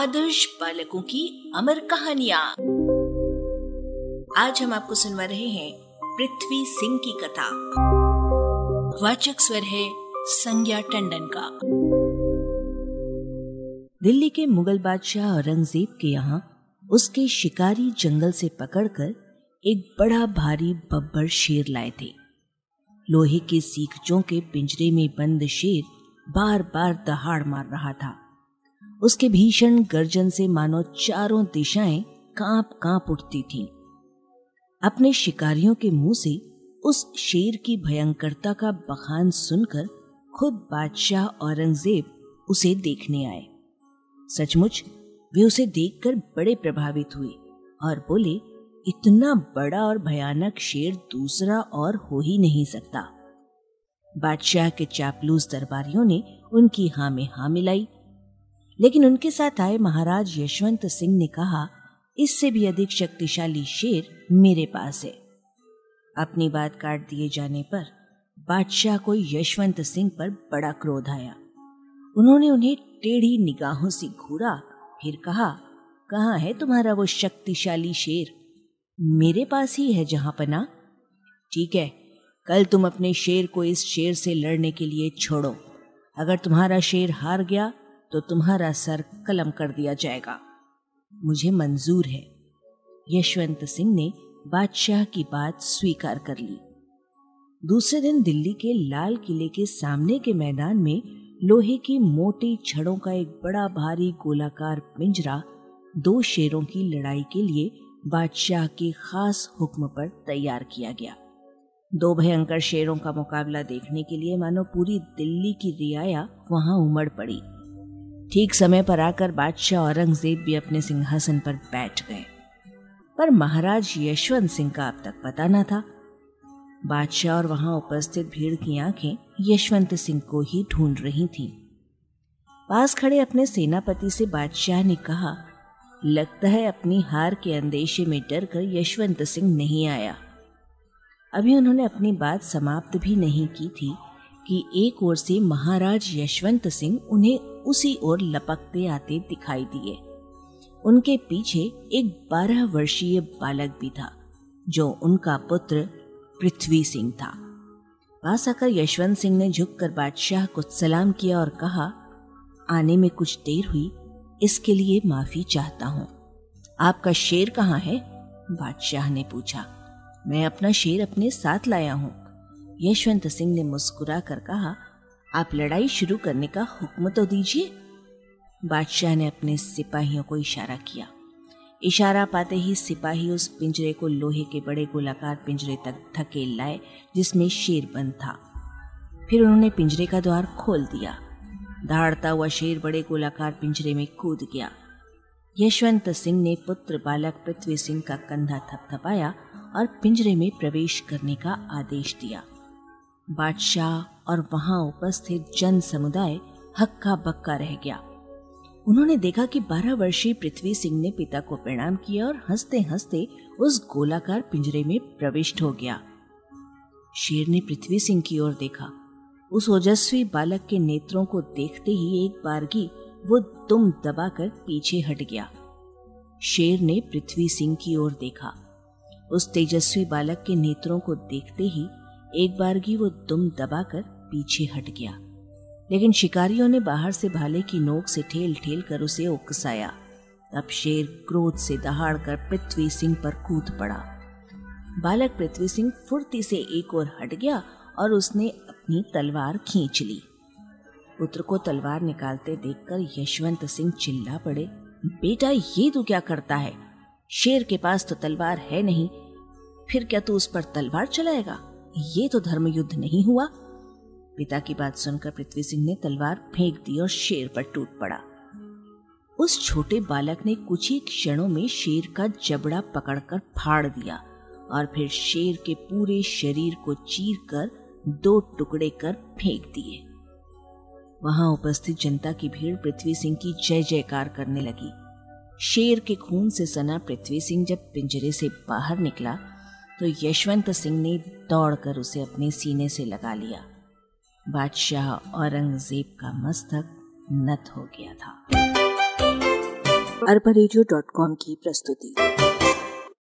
आदर्श बालकों की अमर कहानिया। आज हम आपको सुनवा रहे हैं पृथ्वी सिंह की कथा। वाचक स्वर है संज्ञा टंडन का। दिल्ली के मुगल बादशाह औरंगज़ेब के यहाँ उसके शिकारी जंगल से पकड़कर एक बड़ा भारी बब्बर शेर लाए थे। लोहे के सीखचों के पिंजरे में बंद शेर बार बार दहाड़ मार रहा था। उसके भीषण गर्जन से मानो चारों दिशाएँ काँप काँप उठती थीं। अपने शिकारियों के मुँह से उस शेर की भयंकरता का बखान सुनकर खुद बादशाह औरंगज़ेब उसे देखने आए सचमुच, वे उसे देखकर बड़े प्रभावित हुए और बोले, इतना बड़ा और भयानक शेर दूसरा और हो ही नहीं सकता बादशाह के चापलूस दरबारियों ने उनकी हाँ में हाँ मिलाई लेकिन उनके साथ आए महाराज यशवंत सिंह ने कहा, इससे भी अधिक शक्तिशाली शेर मेरे पास है। अपनी बात काट दिए जाने पर बादशाह को यशवंत सिंह पर बड़ा क्रोध आया। उन्होंने उन्हें टेढ़ी निगाहों से घूरा, फिर कहा, कहाँ है तुम्हारा वो शक्तिशाली शेर? मेरे पास ही है जहाँ पना। ठीक है, कल तुम अपने शेर को इस शेर से लड़ने के लिए छोड़ो। अगर तुम्हारा शेर हार गया तो तुम्हारा सर कलम कर दिया जाएगा। मुझे मंजूर है। यशवंत सिंह ने बादशाह की बात स्वीकार कर ली। दूसरे दिन दिल्ली के लाल किले के सामने के मैदान में लोहे की मोटी छड़ों का एक बड़ा भारी गोलाकार पिंजरा दो शेरों की लड़ाई के लिए बादशाह के खास हुक्म पर तैयार किया गया। दो भयंकर शेरों का मुकाबला देखने के लिए मानो पूरी दिल्ली की रियाया वहाँ उमड़ पड़ी। ठीक समय पर आकर बादशाह औरंगज़ेब भी अपने सिंहासन पर बैठ गए। पर महाराज यशवंत सिंह का अब तक पता न था। बादशाह और वहाँ उपस्थित भीड़ की आँखें यशवंत सिंह को ही ढूंढ रही थीं। पास खड़े अपने सेनापति से बादशाह ने कहा, लगता है अपनी हार के अंदेशे में डरकर यशवंत सिंह नहीं आया। अभी उन्होंने अपनी बात समाप्त भी नहीं की थी कि एक ओर से महाराज यशवंत सिंह उन्हें उसी ओर लपकते आते दिखाई दिए। उनके पीछे एक बारह वर्षीय बालक भी था, जो उनका पुत्र पृथ्वी सिंह था। पास आकर यशवंत सिंह ने झुककर बादशाह को सलाम किया और कहा, आने में कुछ देर हुई, इसके लिए माफ़ी चाहता हूँ। आपका शेर कहाँ है? बादशाह ने पूछा। मैं अपना शेर अपने साथ लाया हूँ। यशवंत सिंह ने मुस्कुरा कर कहा, आप लड़ाई शुरू करने का हुक्म तो दीजिए। बादशाह ने अपने सिपाहियों को इशारा किया। इशारा पाते ही सिपाही उस पिंजरे को लोहे के बड़े गोलाकार पिंजरे तक धकेल लाए, जिसमें शेर बंद था। फिर उन्होंने पिंजरे का द्वार खोल दिया। दहाड़ता हुआ शेर बड़े गोलाकार पिंजरे में कूद गया। यशवंत सिंह ने पुत्र बालक पृथ्वी सिंह का कंधा थपथपाया और पिंजरे में प्रवेश करने का आदेश दिया। बादशाह और वहाँ उपस्थित जन समुदाय हक्का बक्का रह गया। उन्होंने देखा कि बारह वर्षीय पृथ्वी सिंह ने पिता को प्रणाम किया और हँसते हँसते उस गोलाकार पिंजरे में प्रविष्ट हो गया। शेर ने पृथ्वी सिंह की ओर देखा। उस ओजस्वी बालक के नेत्रों को देखते ही एक बारगी वो दुम दबाकर पीछे हट गया। शेर ने पृथ्वी सिंह की ओर देखा। उस तेजस्वी बालक के नेत्रों को देखते ही एक बारगी वो दुम दबाकर पीछे हट गया। लेकिन शिकारियों ने बाहर से भाले की नोक से ठेल ठेल कर उसे उकसाया। तब शेर क्रोध से दहाड़ कर पृथ्वी सिंह पर कूद पड़ा। बालक पृथ्वी सिंह फुर्ती से एक ओर हट गया और उसने अपनी तलवार खींच ली। पुत्र को तलवार निकालते देखकर यशवंत सिंह चिल्ला पड़े, बेटा, ये तू क्या करता है? शेर के पास तो तलवार है नहीं, फिर क्या तू उस पर तलवार चलाएगा? ये तो धर्म युद्ध नहीं हुआ। पिता की बात सुनकर पृथ्वी सिंह ने तलवार फेंक दी और शेर पर टूट पड़ा। उस छोटे बालक ने कुछ ही क्षणों में शेर का जबड़ा पकड़कर फाड़ दिया और फिर शेर के पूरे शरीर को चीर कर दो टुकड़े कर फेंक दिए। वहाँ उपस्थित जनता की भीड़ पृथ्वी सिंह की जय जयकार करने लगी। शेर के खून से सना पृथ्वी सिंह जब पिंजरे से बाहर निकला तो यशवंत सिंह ने दौड़कर उसे अपने सीने से लगा लिया। बादशाह औरंगज़ेब का मस्तक नत हो गया था। अरबा की प्रस्तुति।